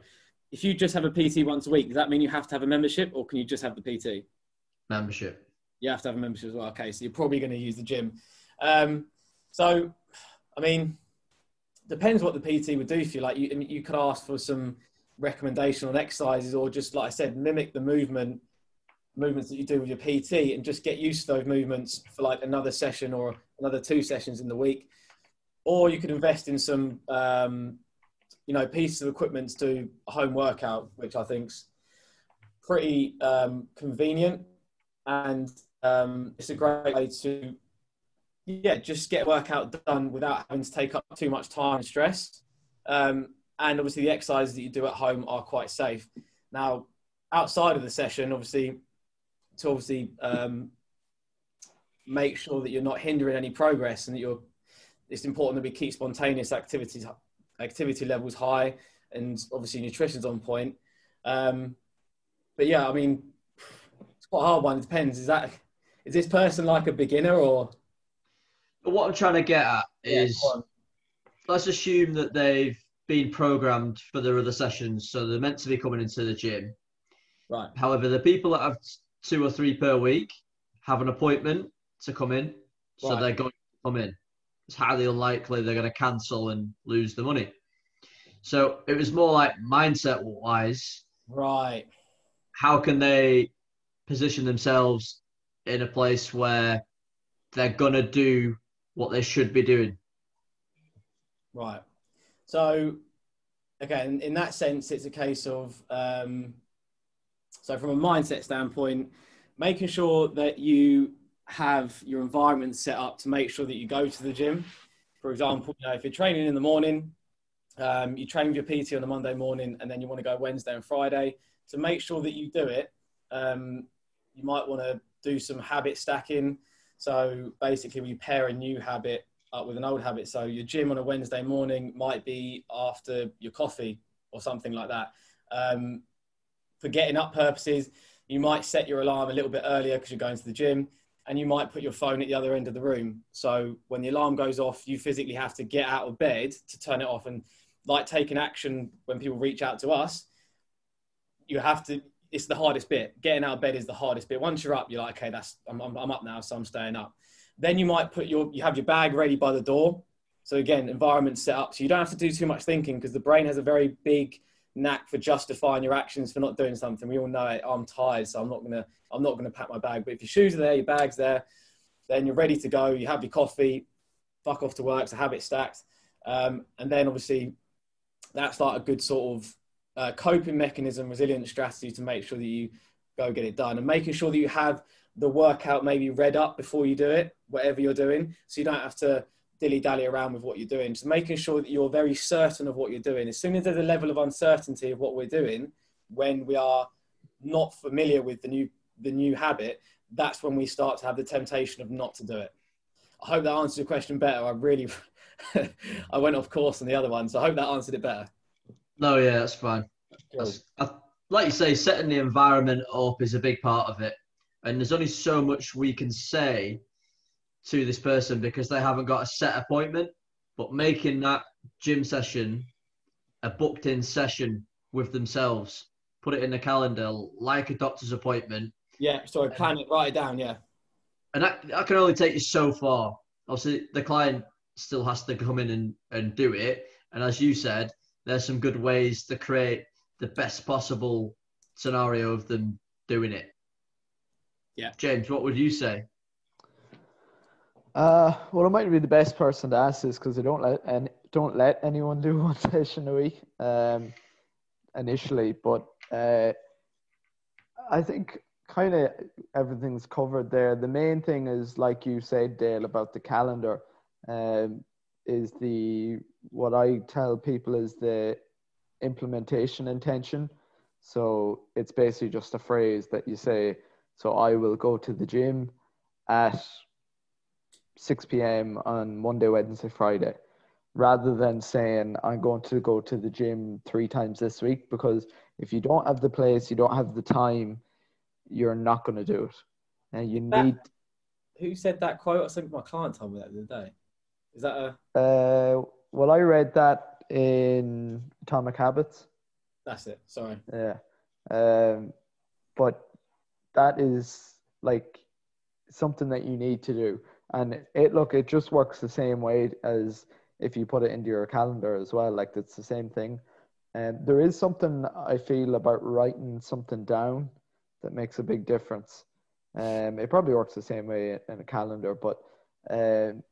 Speaker 3: if you just have a PT once a week, does that mean you have to have a membership, or can you just have the PT?
Speaker 4: Membership.
Speaker 3: You have to have a membership as well. Okay, so you're probably going to use the gym. Um, so, I mean, depends what the PT would do for you. Like, you, you could ask for some recommendation on exercises, or just like I said, mimic the movement movements that you do with your PT, and just get used to those movements for like another session or another two sessions in the week. Or you could invest in some, um, you know, pieces of equipment to do home workout, which I think's pretty um, convenient. And um, it's a great way to yeah just get workout done without having to take up too much time and stress. Um, and obviously the exercises that you do at home are quite safe. Now outside of the session obviously to obviously um, make sure that you're not hindering any progress and that you're it's important that we keep spontaneous activities activity levels high and obviously nutrition's on point um, but yeah i mean it's quite a hard one. It depends. Is that is this person like a beginner or?
Speaker 4: What I'm trying to get at is
Speaker 3: on.
Speaker 4: let's assume that they've been programmed for their other sessions, so they're meant to be coming into the gym.
Speaker 3: right.
Speaker 4: However, the people that have two or three per week have an appointment to come in, so
Speaker 3: Right.
Speaker 4: they're going to come in. It's highly unlikely they're going to cancel and lose the money. So it was more like mindset wise,
Speaker 3: Right.
Speaker 4: how can they position themselves in a place where they're going to do what they should be doing?
Speaker 3: Right. So, again, in that sense, it's a case of um, so from a mindset standpoint, making sure that you have your environment set up to make sure that you go to the gym. For example, you know, if you're training in the morning, um, you train with your PT on a Monday morning, and then you want to go Wednesday and Friday. To make sure that you do it, um, you might want to do some habit stacking. So basically, we pair a new habit up with an old habit. So your gym on a Wednesday morning might be after your coffee or something like that. Um, for getting up purposes, you might set your alarm a little bit earlier because you're going to the gym, and you might put your phone at the other end of the room. So when the alarm goes off, you physically have to get out of bed to turn it off. And like taking action when people reach out to us, you have to. It's the hardest bit. Getting out of bed is the hardest bit. Once you're up, you're like, okay, that's I'm, I'm, I'm up now, so I'm staying up. Then you might put your you have your bag ready by the door. So again, environment set up so you don't have to do too much thinking because the brain has a very big knack for justifying your actions for not doing something. We all know it. I'm tired, so I'm not gonna I'm not gonna pack my bag. But if your shoes are there, your bag's there, then you're ready to go. You have your coffee, fuck off to work, so habit stacked, um, and then obviously that's like a good sort of uh, coping mechanism, resilient strategy to make sure that you go get it done, and making sure that you have the workout maybe read up before you do it, whatever you're doing, so you don't have to dilly dally around with what you're doing. Just making sure that you're very certain of what you're doing. As soon as there's a level of uncertainty of what we're doing, when we are not familiar with the new the new habit, that's when we start to have the temptation of not to do it. I hope that answers your question better. I really, I went off course on the other one, so I hope that answered it better.
Speaker 4: No, yeah, that's fine. That's, I, like you say, setting the environment up is a big part of it. And there's only so much we can say to this person because they haven't got a set appointment, but making that gym session a booked in session with themselves, put it in the calendar like a doctor's appointment.
Speaker 3: Yeah, sorry, plan it, write it down, yeah.
Speaker 4: And that, that can only take you so far. Obviously, the client still has to come in and, and do it. And as you said, there's some good ways to create the best possible scenario of them doing it.
Speaker 3: Yeah.
Speaker 4: James, what would you say?
Speaker 5: Uh, well, I might be the best person to ask this because I don't let and don't let anyone do one session a week um, initially, but uh, I think kind of everything's covered there. The main thing is, like you said, Dale, about the calendar, um, is the what I tell people is the implementation intention. So it's basically just a phrase that you say. So I will go to the gym at 6 p.m. on Monday, Wednesday, Friday, rather than saying I'm going to go to the gym three times this week. Because if you don't have the place, you don't have the time, you're not going to do it. And you
Speaker 3: That-
Speaker 5: need.
Speaker 3: Who said that quote? I think my client told me that the other day. Is that a?
Speaker 5: Uh, well, I read that in Atomic Habits.
Speaker 3: That's it. Sorry.
Speaker 5: Yeah. Um, but that is like something that you need to do. And it look, it just works the same way as if you put it into your calendar as well. Like it's the same thing. And there is something I feel about writing something down that makes a big difference. Um, it probably works the same way in a calendar, but um,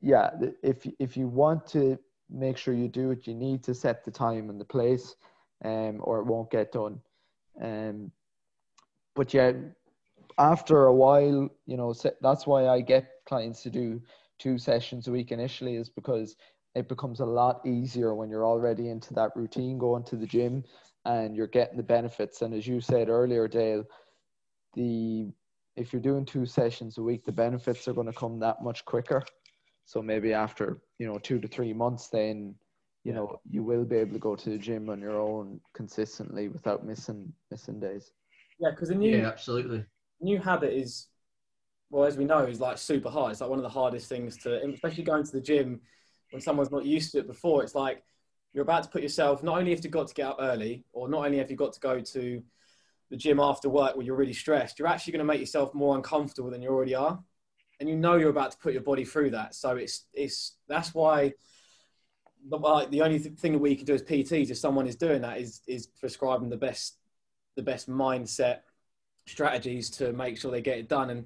Speaker 5: yeah, if if you want to make sure you do it, you need to set the time and the place, um, or it won't get done. Um, but yeah, after a while, you know, that's why I get clients to do two sessions a week initially, is because it becomes a lot easier when you're already into that routine going to the gym and you're getting the benefits. And as you said earlier, Dale, the if you're doing two sessions a week, the benefits are going to come that much quicker. So maybe after you know two to three months, then you
Speaker 3: Yeah.
Speaker 5: know you will be able to go to the gym on your own consistently without missing missing days.
Speaker 3: Yeah, because the new
Speaker 4: Yeah, absolutely.
Speaker 3: New habit is, well, as we know, is like super hard. It's like one of the hardest things to, especially going to the gym when someone's not used to it before. It's like you're about to put yourself. Not only have you got to get up early, or not only have you got to go to the gym after work where you're really stressed, you're actually going to make yourself more uncomfortable than you already are, and you know you're about to put your body through that. So it's it's that's why. The, like, the only th- thing that we can do as PTs, if someone is doing that, is is prescribing the best the best mindset strategies to make sure they get it done. And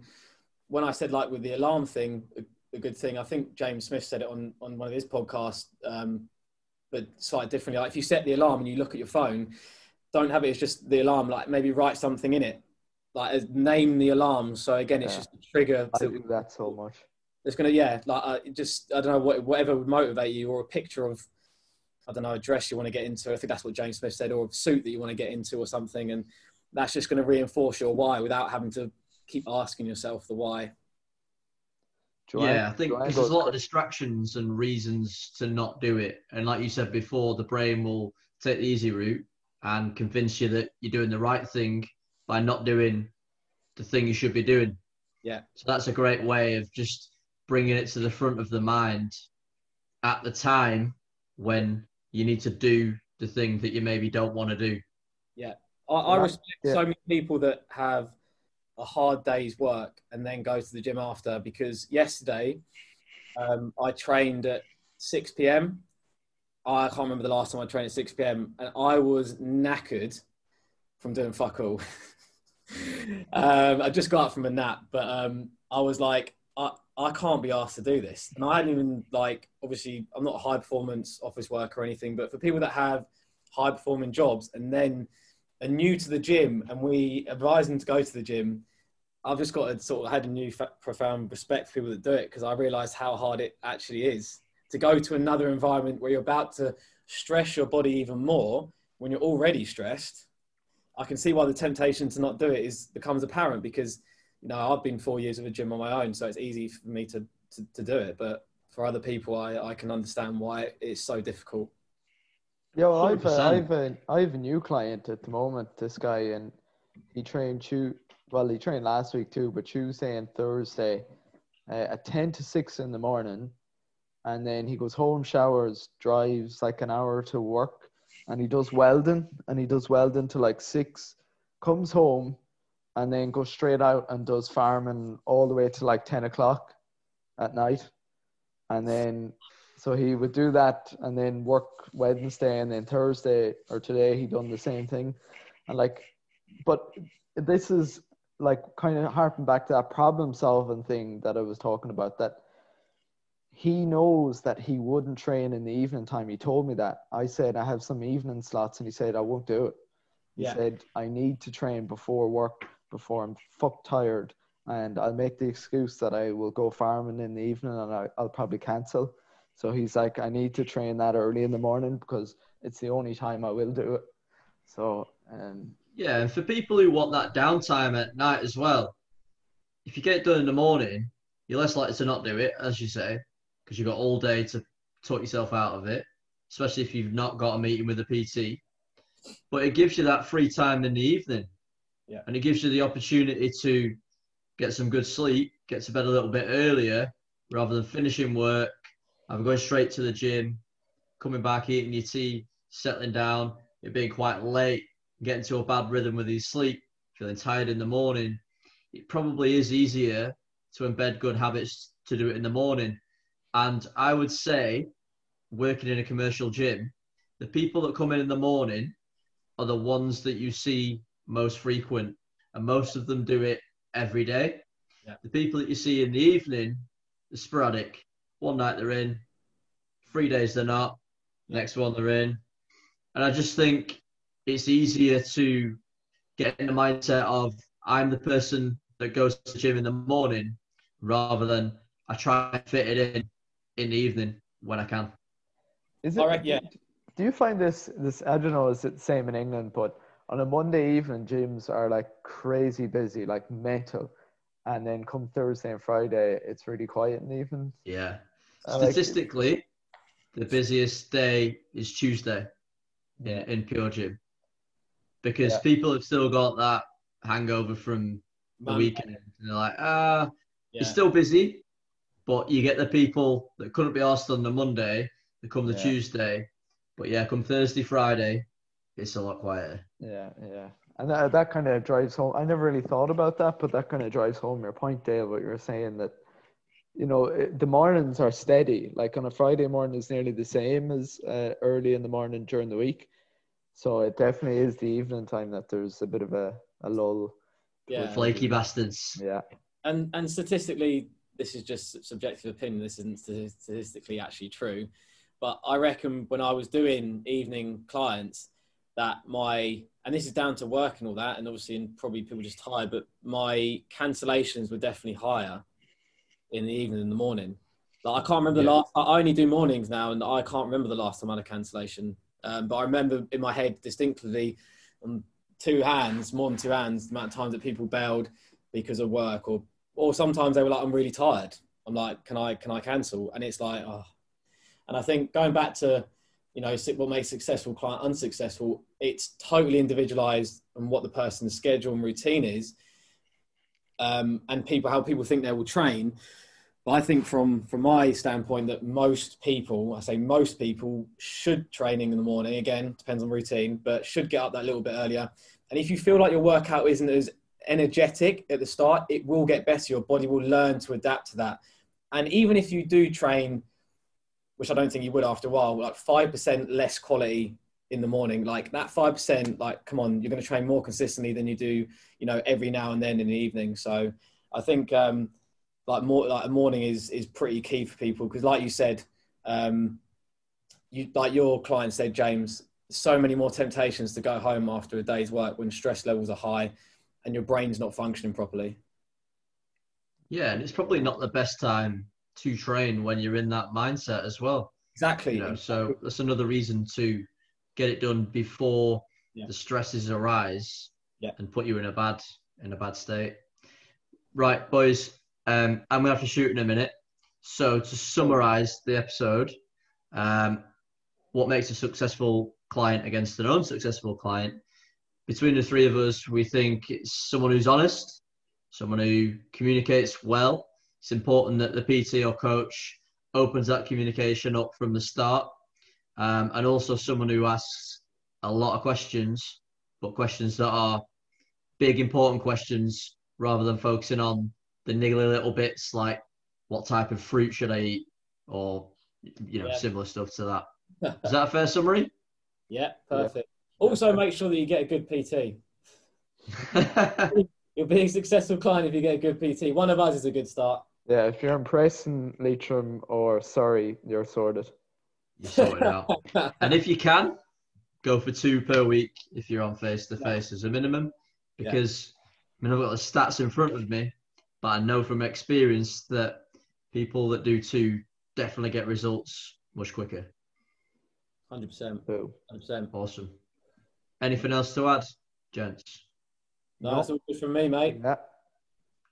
Speaker 3: when I said like with the alarm thing, a, a good thing, I think James Smith said it on, on one of his podcasts, um, but slightly differently. Like if you set the alarm and you look at your phone, don't have it as just the alarm. Like maybe write something in it, like name the alarm. So again, it's
Speaker 5: Yeah.
Speaker 3: just a trigger
Speaker 5: I do that so much.
Speaker 3: It's gonna yeah, like uh, just I don't know what, whatever would motivate you, or a picture of I don't know a dress you want to get into. I think that's what James Smith said, or a suit that you want to get into, or something, and that's just going to reinforce your why without having to keep asking yourself the why.
Speaker 5: Joanne-
Speaker 4: yeah, I think
Speaker 5: Joanne
Speaker 4: because there's a lot of distractions and reasons to not do it. And like you said before, the brain will take the easy route and convince you that you're doing the right thing by not doing the thing you should be doing.
Speaker 3: Yeah.
Speaker 4: So that's a great way of just bringing it to the front of the mind at the time when you need to do the thing that you maybe don't want to do.
Speaker 3: I, I respect
Speaker 5: Yeah.
Speaker 3: so many people that have a hard day's work and then go to the gym after because yesterday um, I trained at 6 p.m. I can't remember the last time I trained at 6 p.m. and I was knackered from doing fuck all. um, I just got up from a nap, but um, I was like, I, I can't be asked to do this. And I hadn't even, like, obviously, I'm not a high performance office worker or anything, but for people that have high performing jobs and then are new to the gym and we advise them to go to the gym, I've just got to sort of had a new profound respect for people that do it because I realised how hard it actually is to go to another environment where you're about to stress your body even more when you're already stressed. I can see why the temptation to not do it is becomes apparent because you know I've been four years of a gym on my own, so it's easy for me to to, to do it. But for other people, I, I can understand why it's so difficult.
Speaker 5: Yeah, well, I've
Speaker 4: 100%.
Speaker 5: I've a I have a new client at the moment. This guy and he trained two. Well, he trained last week too, but Tuesday and Thursday, uh, at 10 to 6 in the morning. And then he goes home, showers, drives like an hour to work, and he does welding, and he does welding to like 6, comes home, and then goes straight out and does farming all the way to like 10 o'clock at night. And then, so he would do that and then work Wednesday, and then Thursday or today he done the same thing. And like, but this is like kind of harping back to that problem solving thing that I was talking about that he knows that he wouldn't train in the evening time. He told me that. I said I have some evening slots and he said I won't do it. He
Speaker 3: Yeah.
Speaker 5: said I need to train before work before I'm fuck tired and I'll make the excuse that I will go farming in the evening and I, I'll probably cancel. So he's like I need to train that early in the morning because it's the only time I will do it. So um
Speaker 4: Yeah, and for people who want that downtime at night as well, if you get it done in the morning, you're less likely to not do it, as you say, because you've got all day to talk yourself out of it, especially if you've not got a meeting with a PT. But it gives you that free time in the evening.
Speaker 3: Yeah.
Speaker 4: And it gives you the opportunity to get some good sleep, get to bed a little bit earlier, rather than finishing work, either going straight to the gym, coming back, eating your tea, settling down, it being quite late, getting into a bad rhythm with your sleep, feeling tired in the morning, it probably is easier to embed good habits to do it in the morning. And I would say, working in a commercial gym, the people that come in in the morning are the ones that you see most frequent, and most of them do it every day.
Speaker 3: Yeah.
Speaker 4: The people that you see in the evening, are sporadic. One night they're in, three days they're not, next one they're in. And I just think it's easier to get in the mindset of I'm the person that goes to the gym in the morning rather than I try and fit it in in the evening when I can.
Speaker 5: Is
Speaker 3: All right, yeah.
Speaker 5: Do you find this this I don't know is it the same in England, but on a Monday evening gyms are like crazy busy, like mental. And then come Thursday and Friday it's really quiet in the evening.
Speaker 4: Yeah.
Speaker 5: I like-
Speaker 4: Statistically, the busiest day is Tuesday in, in Pure Gym because
Speaker 5: Yeah.
Speaker 4: people have still got that hangover from the
Speaker 3: Man-
Speaker 4: weekend. And they're like, ah,
Speaker 3: Yeah.
Speaker 4: It's still busy, but you get the people that couldn't be asked on the Monday, they come the
Speaker 5: Yeah.
Speaker 4: Tuesday. But yeah, come Thursday, Friday, it's a lot quieter.
Speaker 5: Yeah, yeah. And that, that kind of drives home. I never really thought about that, but that kind of drives home your point, Dale, what you were saying that, you know, the mornings are steady. Like on a Friday morning is nearly the same as uh, early in the morning during the week. So it definitely is the evening time that there's a bit of a, a lull.
Speaker 3: yeah.
Speaker 4: Flaky bastards.
Speaker 5: Yeah.
Speaker 3: and and statistically, this is just subjective opinion. This isn't statistically actually true, but I reckon when I was doing evening clients, that my and this is down to work and all that, and obviously and probably people just tired, but my cancellations were definitely higher in the evening in the morning. Like I can't remember the last. I only do mornings now, and I can't remember the last time I had a cancellation. Um, but I remember in my head distinctly, on two hands, more than two hands, the amount of times that people bailed because of work or or sometimes they were like i'm really tired i'm like can i can i cancel and it's like oh and i think going back to you know what makes successful client unsuccessful it's totally individualized and what the person's schedule and routine is um, and people how people think they will train but i think from from my standpoint that most people i say most people should training in the morning again depends on routine but should get up that little bit earlier and if you feel like your workout isn't as energetic at the start, it will get better. Your body will learn to adapt to that. And even if you do train, which I don't think you would after a while, like 5% less quality in the morning, like that 5%, like, come on, you're going to train more consistently than you do, you know, every now and then in the evening. So I think, um, like more like a morning is is pretty key for people because like you said um you like your client said james so many more temptations to go home after a day's work when stress levels are high and your brain's not functioning properly.
Speaker 4: Yeah, and it's probably not the best time to train when you're in that mindset as well.
Speaker 3: Exactly.
Speaker 4: You know, so that's another reason to get it done before
Speaker 3: Yeah.
Speaker 4: the stresses arise
Speaker 3: Yeah.
Speaker 4: and put you in a bad in a bad state. Right, boys. Um, I'm gonna have to shoot in a minute. So to summarize the episode, um, what makes a successful client against an unsuccessful client? Between the three of us, we think it's someone who's honest, someone who communicates well, it's important that the PT or coach opens that communication up from the start, um, and also someone who asks a lot of questions, but questions that are big, important questions rather than focusing on the niggly little bits like what type of fruit should I eat or you know
Speaker 3: Yeah.
Speaker 4: similar stuff to that. Is that a fair summary?
Speaker 3: Yeah, perfect. Also, make sure that you get a good PT. You'll be a successful client if you get a good PT. One of us is a good start.
Speaker 5: Yeah, if you're impressing Leitrim or sorry, you're sorted.
Speaker 4: you sort it out. And if you can, go for two per week if you're on face to face as a minimum.
Speaker 3: Yeah.
Speaker 4: Because I mean, I've got the stats in front of me, but I know from experience that people that do two definitely get results much quicker.
Speaker 3: 100%.
Speaker 5: So
Speaker 3: 100%.
Speaker 4: Awesome. Anything else to add, gents?
Speaker 3: No, that's all good from me, mate.
Speaker 5: yeah.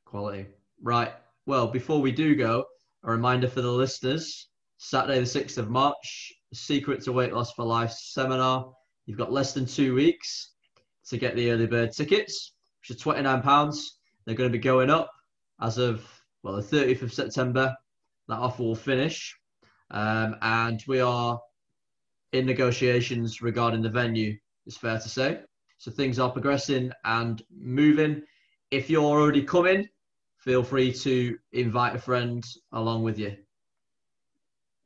Speaker 4: Quality. Right. Well, before we do go, a reminder for the listeners Saturday, the 6th of March, Secret to Weight Loss for Life seminar. You've got less than two weeks to get the early bird tickets, which are £29. They're going to be going up as of, well, the 30th of September. That offer will finish. Um, and we are in negotiations regarding the venue, it's fair to say. So things are progressing and moving. If you're already coming, feel free to invite a friend along with you.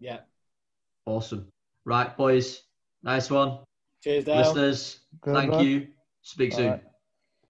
Speaker 3: Yeah.
Speaker 4: Awesome. Right, boys. Nice one.
Speaker 3: Cheers, Dale.
Speaker 4: Listeners,
Speaker 5: Good
Speaker 4: thank
Speaker 5: luck.
Speaker 4: you. Speak soon.
Speaker 5: Bye.